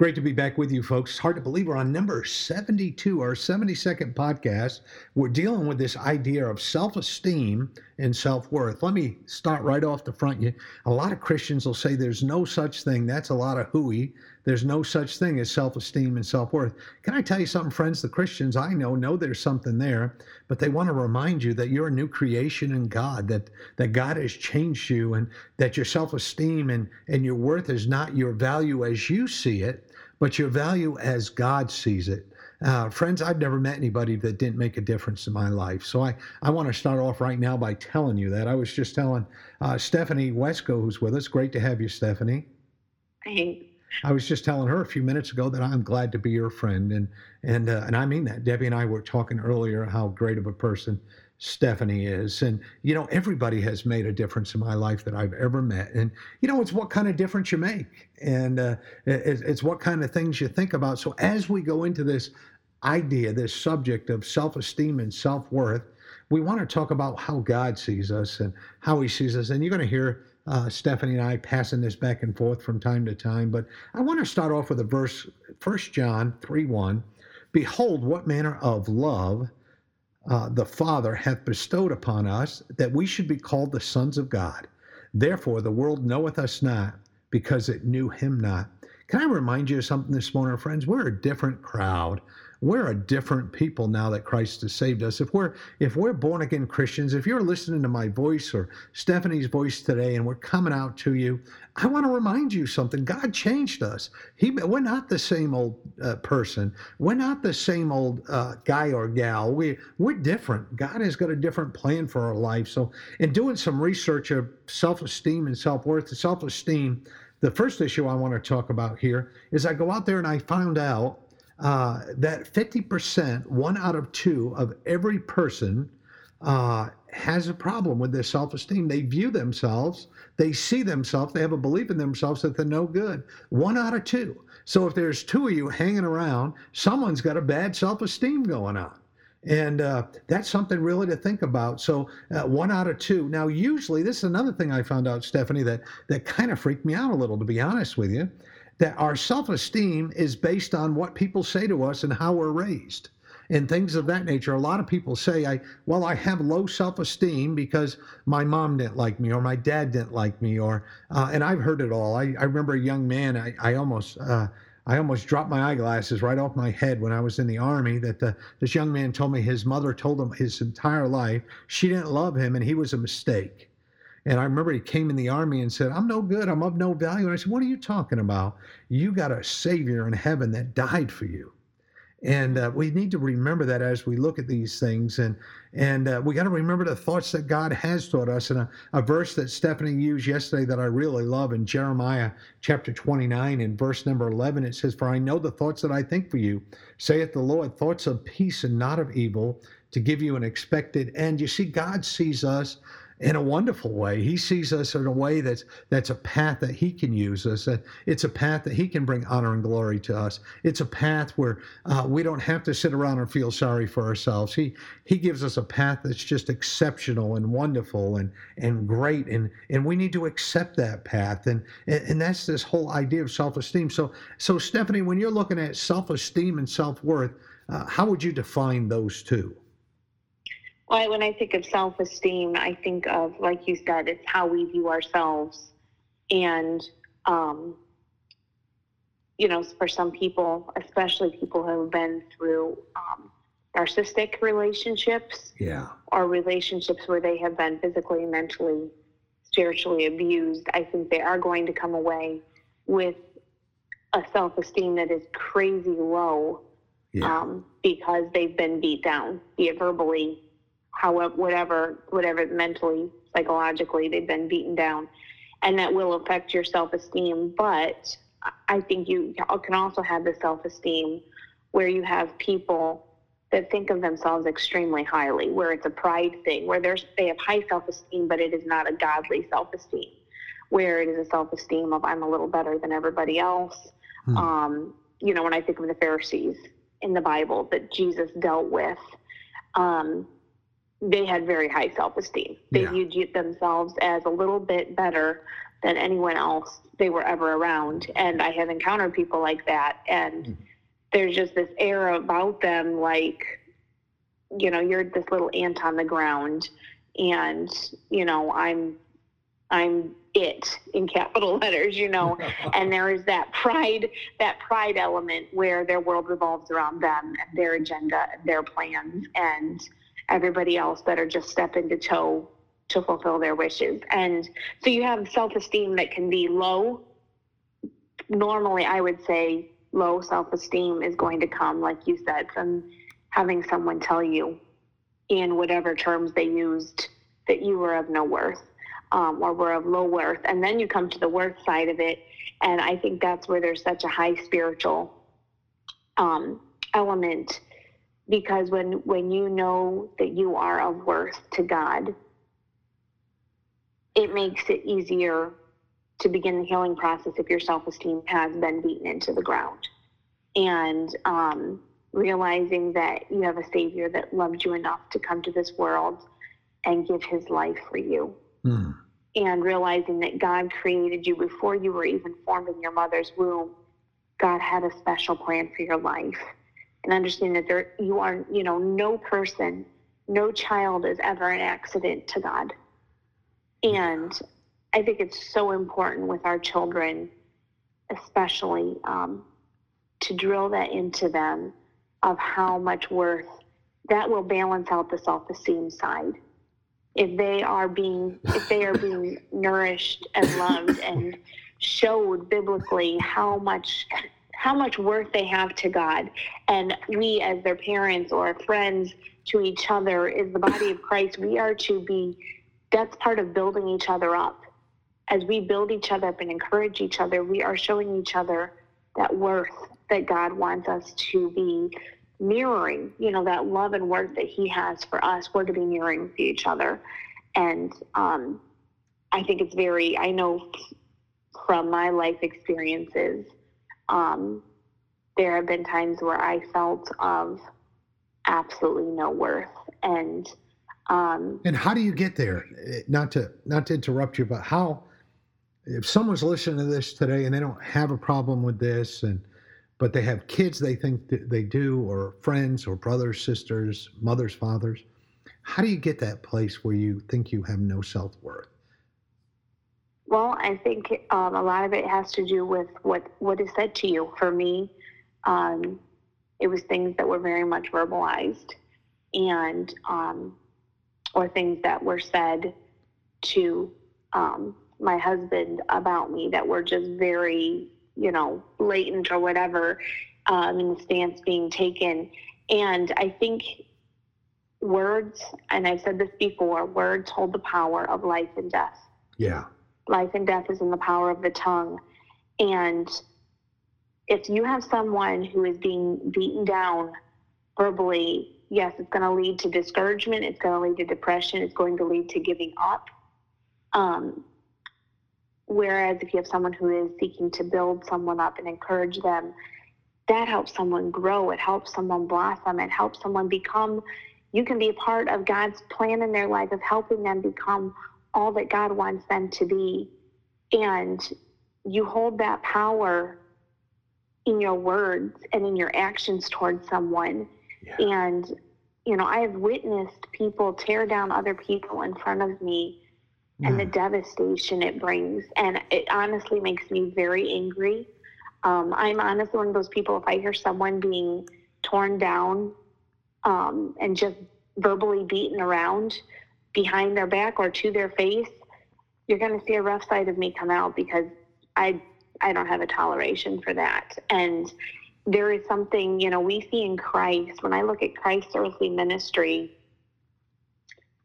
Great to be back with you, folks. Hard to believe we're on number 72, our 72nd podcast. We're dealing with this idea of self esteem and self worth. Let me start right off the front. A lot of Christians will say there's no such thing. That's a lot of hooey. There's no such thing as self esteem and self worth. Can I tell you something, friends? The Christians I know know there's something there, but they want to remind you that you're a new creation in God, that, that God has changed you, and that your self esteem and, and your worth is not your value as you see it but your value as God sees it. Uh, friends, I've never met anybody that didn't make a difference in my life. So I, I want to start off right now by telling you that. I was just telling uh, Stephanie Wesco, who's with us. Great to have you, Stephanie. Thanks. I was just telling her a few minutes ago that I'm glad to be your friend, and and uh, and I mean that. Debbie and I were talking earlier how great of a person Stephanie is. And, you know, everybody has made a difference in my life that I've ever met. And, you know, it's what kind of difference you make. And uh, it's, it's what kind of things you think about. So as we go into this idea, this subject of self esteem and self worth, we want to talk about how God sees us and how he sees us. And you're going to hear uh, Stephanie and I passing this back and forth from time to time. But I want to start off with a verse, 1 John 3 1. Behold, what manner of love uh, the Father hath bestowed upon us that we should be called the sons of God. Therefore, the world knoweth us not because it knew him not. Can I remind you of something this morning, friends? We're a different crowd we're a different people now that Christ has saved us. If we're if we're born again Christians, if you're listening to my voice or Stephanie's voice today, and we're coming out to you, I want to remind you something. God changed us. He we're not the same old uh, person. We're not the same old uh, guy or gal. We we're different. God has got a different plan for our life. So, in doing some research of self-esteem and self-worth, self-esteem. The first issue I want to talk about here is I go out there and I found out uh, that 50%, one out of two of every person uh, has a problem with their self esteem. They view themselves, they see themselves, they have a belief in themselves that they're no good. One out of two. So if there's two of you hanging around, someone's got a bad self esteem going on. And uh, that's something really to think about. So uh, one out of two. Now, usually, this is another thing I found out, Stephanie, that that kind of freaked me out a little, to be honest with you that our self esteem is based on what people say to us and how we're raised and things of that nature. A lot of people say, I, well, I have low self esteem because my mom didn't like me or my dad didn't like me, or, uh, and I've heard it all. I, I remember a young man, I, I almost, uh, I almost dropped my eyeglasses right off my head when I was in the army. That the, this young man told me his mother told him his entire life she didn't love him and he was a mistake. And I remember he came in the army and said, I'm no good. I'm of no value. And I said, What are you talking about? You got a Savior in heaven that died for you. And uh, we need to remember that as we look at these things. And, and uh, we got to remember the thoughts that God has taught us. And a, a verse that Stephanie used yesterday that I really love in Jeremiah chapter 29 in verse number 11, it says, For I know the thoughts that I think for you, saith the Lord, thoughts of peace and not of evil, to give you an expected end. You see, God sees us in a wonderful way. He sees us in a way that's that's a path that he can use us. It's a path that he can bring honor and glory to us. It's a path where uh, we don't have to sit around and feel sorry for ourselves. He he gives us a path that's just exceptional and wonderful and and great, and and we need to accept that path. And and, and that's this whole idea of self esteem. So so Stephanie, when you're looking at self esteem and self worth, uh, how would you define those two? Well, when I think of self esteem, I think of, like you said, it's how we view ourselves. And, um, you know, for some people, especially people who have been through um, narcissistic relationships yeah. or relationships where they have been physically, mentally, spiritually abused, I think they are going to come away with a self esteem that is crazy low yeah. um, because they've been beat down, be it verbally however, whatever, whatever mentally, psychologically, they've been beaten down, and that will affect your self esteem. But I think you can also have the self esteem where you have people that think of themselves extremely highly, where it's a pride thing, where there's they have high self-esteem, but it is not a godly self-esteem, where it is a self-esteem of I'm a little better than everybody else. Hmm. Um, you know, when I think of the Pharisees in the Bible that Jesus dealt with, um, they had very high self-esteem. They yeah. viewed themselves as a little bit better than anyone else they were ever around, and I have encountered people like that, and. Hmm there's just this air about them like you know you're this little ant on the ground and you know i'm i'm it in capital letters you know and there is that pride that pride element where their world revolves around them and their agenda and their plans and everybody else that are just stepping to toe to fulfill their wishes and so you have self-esteem that can be low normally i would say low self esteem is going to come, like you said, from having someone tell you in whatever terms they used that you were of no worth um, or were of low worth. And then you come to the worth side of it. And I think that's where there's such a high spiritual um, element because when when you know that you are of worth to God, it makes it easier to begin the healing process if your self esteem has been beaten into the ground. And um, realizing that you have a Savior that loved you enough to come to this world and give his life for you. Mm. And realizing that God created you before you were even formed in your mother's womb. God had a special plan for your life. And understanding that there you are, you know, no person, no child is ever an accident to God. And I think it's so important with our children, especially, um, to drill that into them of how much worth that will balance out the self-esteem side. If they are being, if they are being nourished and loved and showed biblically how much how much worth they have to God. And we, as their parents or friends to each other, is the body of Christ. We are to be, that's part of building each other up as we build each other up and encourage each other, we are showing each other that worth that God wants us to be mirroring, you know, that love and worth that He has for us. We're to be mirroring for each other. And um, I think it's very, I know from my life experiences, um, there have been times where I felt of absolutely no worth. And um, and how do you get there? Not to not to interrupt you, but how if someone's listening to this today and they don't have a problem with this and but they have kids they think they do or friends or brothers sisters mothers fathers how do you get that place where you think you have no self-worth well i think um, a lot of it has to do with what what is said to you for me um, it was things that were very much verbalized and um, or things that were said to um, my husband about me that were just very, you know, blatant or whatever um, in the stance being taken. And I think words, and I've said this before, words hold the power of life and death. Yeah. Life and death is in the power of the tongue. And if you have someone who is being beaten down verbally, yes, it's going to lead to discouragement. It's going to lead to depression. It's going to lead to giving up. Um, Whereas if you have someone who is seeking to build someone up and encourage them, that helps someone grow. It helps someone blossom. It helps someone become, you can be a part of God's plan in their life of helping them become all that God wants them to be. And you hold that power in your words and in your actions towards someone. Yeah. And, you know, I have witnessed people tear down other people in front of me and the devastation it brings. And it honestly makes me very angry. Um, I'm honestly one of those people, if I hear someone being torn down um, and just verbally beaten around behind their back or to their face, you're going to see a rough side of me come out because I, I don't have a toleration for that. And there is something, you know, we see in Christ, when I look at Christ's earthly ministry,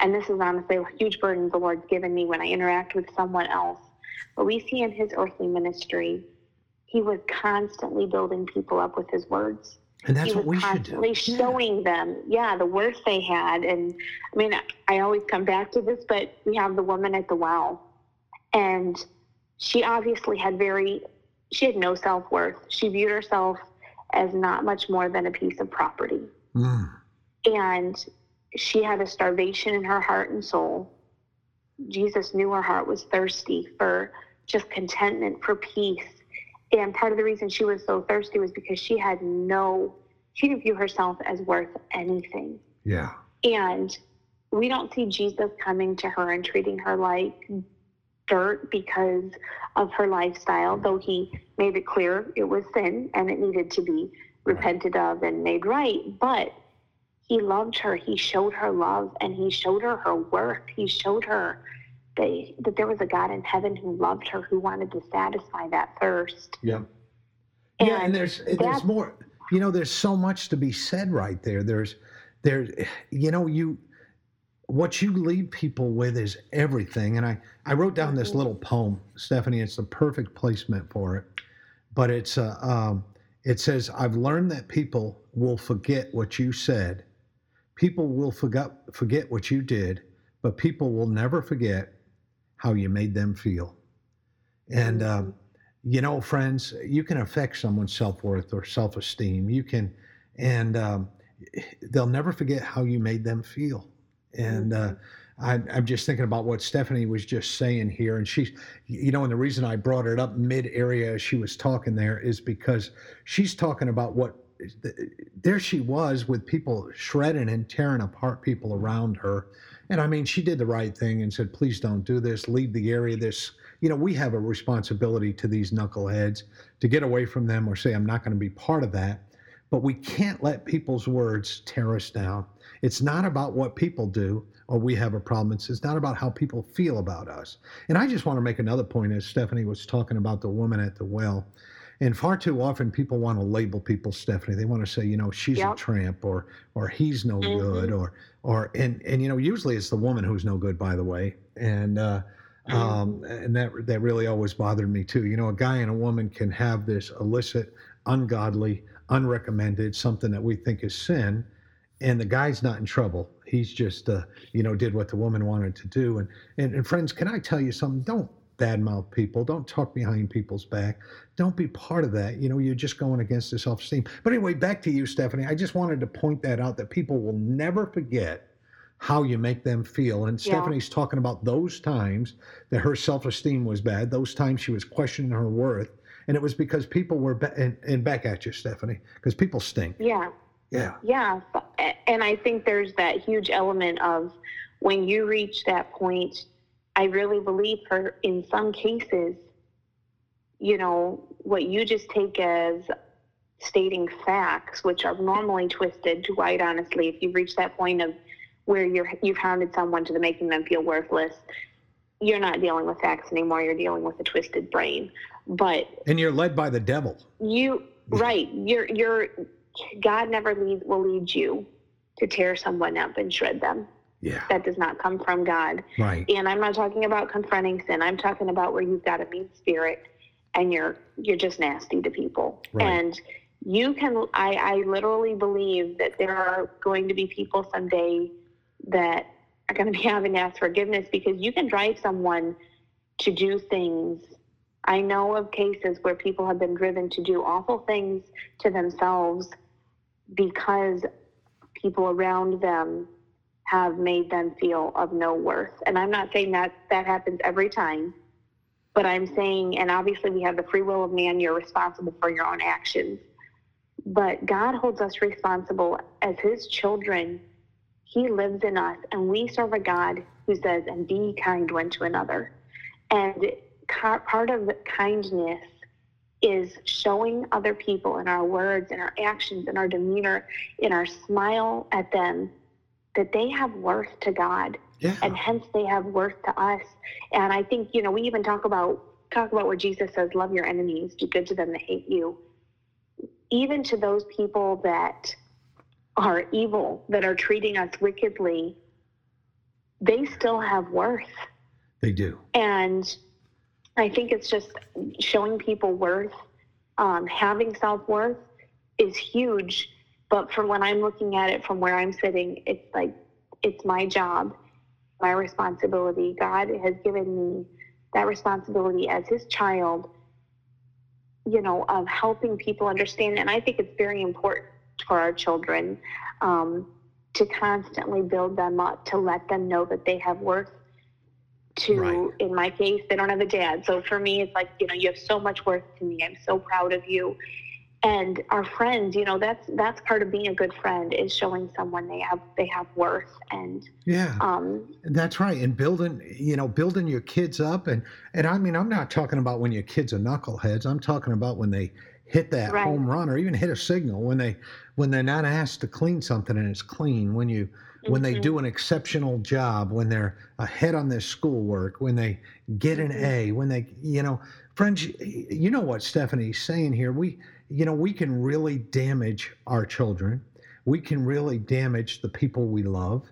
and this is honestly a huge burden the Lord's given me when I interact with someone else. But we see in his earthly ministry, he was constantly building people up with his words. And that's he what was we should do. constantly showing them, yeah, the worst they had. And I mean, I always come back to this, but we have the woman at the well, and she obviously had very, she had no self worth. She viewed herself as not much more than a piece of property. Mm. And she had a starvation in her heart and soul. Jesus knew her heart was thirsty for just contentment, for peace. And part of the reason she was so thirsty was because she had no, she didn't view herself as worth anything. Yeah. And we don't see Jesus coming to her and treating her like dirt because of her lifestyle, though he made it clear it was sin and it needed to be repented of and made right. But he loved her. He showed her love and he showed her her worth. He showed her that, that there was a God in heaven who loved her, who wanted to satisfy that thirst. Yeah. And yeah, and there's there's more. You know, there's so much to be said right there. There's there's you know you what you leave people with is everything. And I I wrote down this Mhm. little poem, Stephanie. It's the perfect placement for it. But it's uh, um, it says I've learned that people will forget what you said. People will forget forget what you did, but people will never forget how you made them feel. And um, you know, friends, you can affect someone's self worth or self esteem. You can, and um, they'll never forget how you made them feel. And uh, I, I'm just thinking about what Stephanie was just saying here. And she's, you know, and the reason I brought it up mid area as she was talking there is because she's talking about what there she was with people shredding and tearing apart people around her. And I mean, she did the right thing and said, please don't do this, leave the area. This, you know, we have a responsibility to these knuckleheads to get away from them or say, I'm not going to be part of that. But we can't let people's words tear us down. It's not about what people do or we have a problem. It's, it's not about how people feel about us. And I just want to make another point as Stephanie was talking about the woman at the well. And far too often people want to label people, Stephanie. They want to say, you know, she's Yep. a tramp or or he's no Mhm. good or or and and you know, usually it's the woman who's no good, by the way. And uh um, and that that really always bothered me too. You know, a guy and a woman can have this illicit, ungodly, unrecommended, something that we think is sin, and the guy's not in trouble. He's just, uh, you know, did what the woman wanted to do. And, and and friends, can I tell you something? Don't badmouth people. Don't talk behind people's back. Don't be part of that. You know, you're just going against their self-esteem. But anyway, back to you, Stephanie. I just wanted to point that out that people will never forget how you make them feel. And Yeah. Stephanie's talking about those times that her self-esteem was bad, those times she was questioning her worth. And it was because people were, ba- and, and back at you, Stephanie, because people stink. Yeah. Yeah. Yeah, and I think there's that huge element of when you reach that point. I really believe for in some cases, you know, what you just take as stating facts, which are normally twisted, to quite honestly, if you've reached that point of where you're you've hounded someone to the making them feel worthless, you're not dealing with facts anymore. You're dealing with a twisted brain. But And you're led by the devil. you right you're you're god never lead, will lead you to tear someone up and shred them Yeah. that does not come from god Right. and i'm not talking about confronting sin i'm talking about where you've got a mean spirit and you're you're just nasty to people Right. and you can I, I literally believe that there are going to be people someday that are going to be having to ask forgiveness because you can drive someone to do things i know of cases where people have been driven to do awful things to themselves because people around them have made them feel of no worth and i'm not saying that that happens every time but i'm saying and obviously we have the free will of man you're responsible for your own actions but God holds us responsible as His children. He lives in us, and we serve a God who says, and be kind one to another. And part of kindness is showing other people in our words, in our actions, in our demeanor, in our smile at them that they have worth to God Yeah. and hence they have worth to us. And I think you know we even talk about talk about where Jesus says, "Love your enemies, do good to them that hate you." Even to those people that are evil, that are treating us wickedly, they still have worth. They do. And I think it's just showing people worth, um, having self worth is huge. But from when I'm looking at it from where I'm sitting, it's like it's my job, my responsibility. God has given me that responsibility as his child, you know, of helping people understand. And I think it's very important for our children um, to constantly build them up, to let them know that they have worth. To, right. in my case, they don't have a dad. So for me, it's like, you know, you have so much worth to me. I'm so proud of you and our friends you know that's that's part of being a good friend is showing someone they have they have worth and yeah um that's right and building you know building your kids up and and i mean i'm not talking about when your kids are knuckleheads i'm talking about when they hit that right. home run or even hit a signal when they when they're not asked to clean something and it's clean when you when mm-hmm. they do an exceptional job when they're ahead on their schoolwork when they get an mm-hmm. a when they you know friends you know what stephanie's saying here we you know, we can really damage our children. We can really damage the people we love.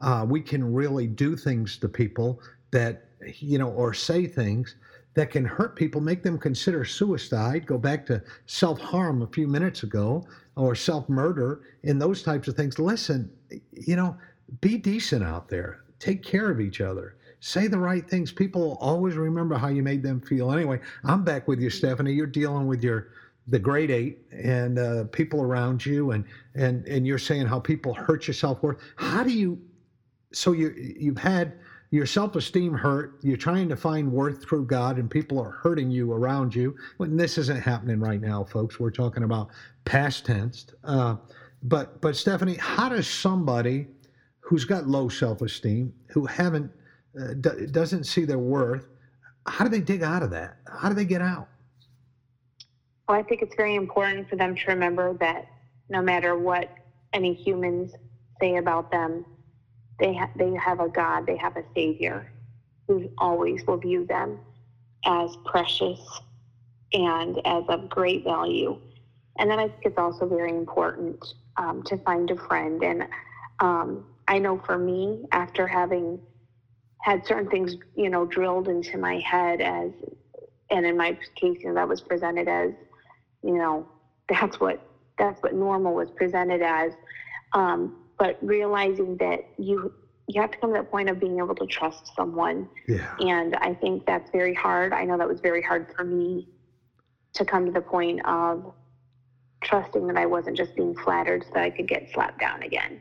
Uh, we can really do things to people that, you know, or say things that can hurt people, make them consider suicide, go back to self harm a few minutes ago, or self murder, and those types of things. Listen, you know, be decent out there, take care of each other. Say the right things. People always remember how you made them feel. Anyway, I'm back with you, Stephanie. You're dealing with your the grade eight and uh, people around you and and and you're saying how people hurt your self-worth. How do you so you you've had your self-esteem hurt you're trying to find worth through god and people are hurting you around you. When this isn't happening right now folks. We're talking about past tense uh, but but stephanie how does somebody who's got low self-esteem who haven't uh, d- doesn't see their worth how do they dig out of that? How do they get out well, I think it's very important for them to remember that no matter what any humans say about them, they ha- they have a God, they have a Savior who always will view them as precious and as of great value. And then I think it's also very important um, to find a friend. And um, I know for me, after having had certain things, you know, drilled into my head as, and in my case, you know, that was presented as you know, that's what that's what normal was presented as. Um, but realizing that you you have to come to that point of being able to trust someone. Yeah. And I think that's very hard. I know that was very hard for me to come to the point of trusting that I wasn't just being flattered so that I could get slapped down again.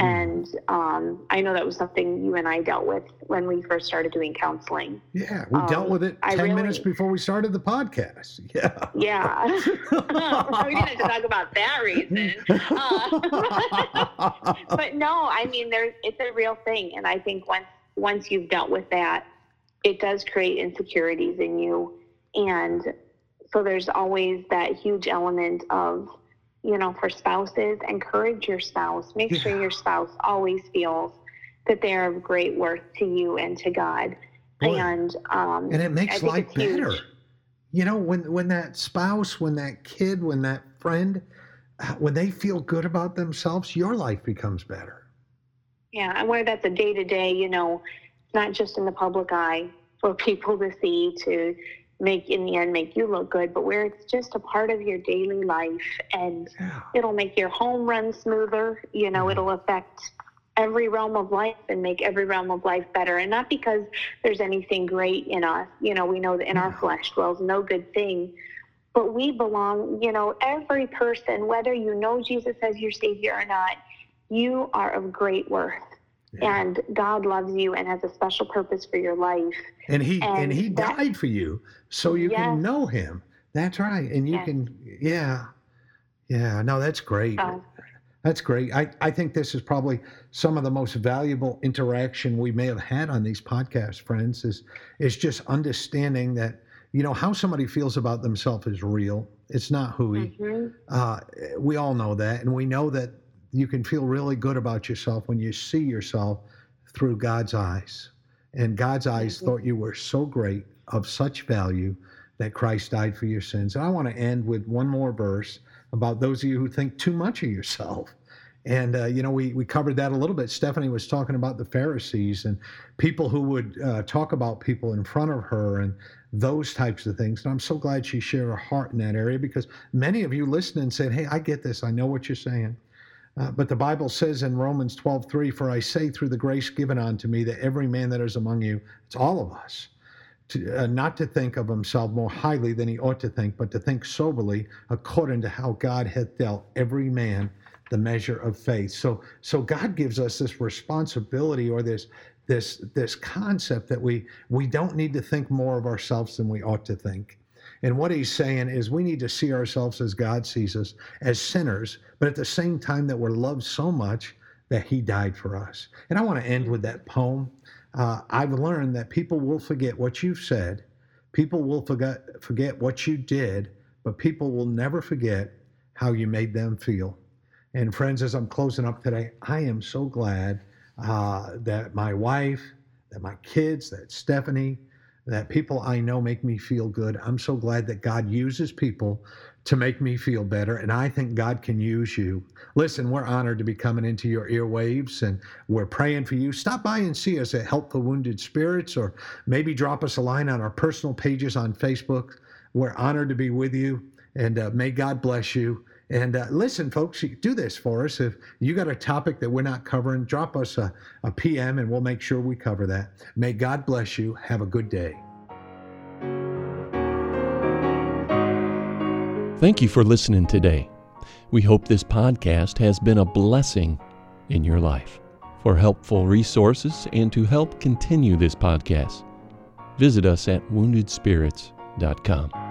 Mm-hmm. And um, I know that was something you and I dealt with when we first started doing counseling. Yeah, we um, dealt with it 10 really, minutes before we started the podcast. Yeah. Yeah. we didn't talk about that reason. Uh, but no, I mean, there's, it's a real thing. And I think once, once you've dealt with that, it does create insecurities in you. And so there's always that huge element of, you know, for spouses, encourage your spouse. Make yeah. sure your spouse always feels that they're of great worth to you and to God. Boy. And um, and it makes life better. Huge. You know, when when that spouse, when that kid, when that friend, uh, when they feel good about themselves, your life becomes better. Yeah, and where that's a day to day, you know, not just in the public eye for people to see to make in the end make you look good, but where it's just a part of your daily life and yeah. it'll make your home run smoother. You know, it'll affect every realm of life and make every realm of life better. And not because there's anything great in us. You know, we know that in our flesh dwells no good thing. But we belong, you know, every person, whether you know Jesus as your Savior or not, you are of great worth. Yeah. And God loves you and has a special purpose for your life. And he and, and he that, died for you so you yes. can know him. That's right. And you yes. can yeah. Yeah, no, that's great. That's great. I, I think this is probably some of the most valuable interaction we may have had on these podcasts, friends, is is just understanding that, you know, how somebody feels about themselves is real. It's not who mm-hmm. uh, we all know that. And we know that you can feel really good about yourself when you see yourself through God's eyes. And God's eyes thought you were so great, of such value, that Christ died for your sins. And I want to end with one more verse about those of you who think too much of yourself. And, uh, you know, we, we covered that a little bit. Stephanie was talking about the Pharisees and people who would uh, talk about people in front of her and those types of things. And I'm so glad she shared her heart in that area because many of you listening said, Hey, I get this. I know what you're saying. Uh, but the Bible says in Romans 12, 3, For I say through the grace given unto me that every man that is among you, it's all of us, to, uh, not to think of himself more highly than he ought to think, but to think soberly according to how God hath dealt every man the measure of faith. So, so God gives us this responsibility or this this this concept that we we don't need to think more of ourselves than we ought to think. And what he's saying is we need to see ourselves as God sees us, as sinners, but at the same time that we're loved so much that he died for us. And I want to end with that poem. Uh, I've learned that people will forget what you've said, people will forget, forget what you did, but people will never forget how you made them feel. And friends, as I'm closing up today, I am so glad uh, that my wife, that my kids, that Stephanie, that people I know make me feel good. I'm so glad that God uses people to make me feel better. And I think God can use you. Listen, we're honored to be coming into your earwaves and we're praying for you. Stop by and see us at Help the Wounded Spirits or maybe drop us a line on our personal pages on Facebook. We're honored to be with you and uh, may God bless you. And uh, listen, folks, do this for us. If you got a topic that we're not covering, drop us a, a PM and we'll make sure we cover that. May God bless you. Have a good day. Thank you for listening today. We hope this podcast has been a blessing in your life. For helpful resources and to help continue this podcast, visit us at woundedspirits.com.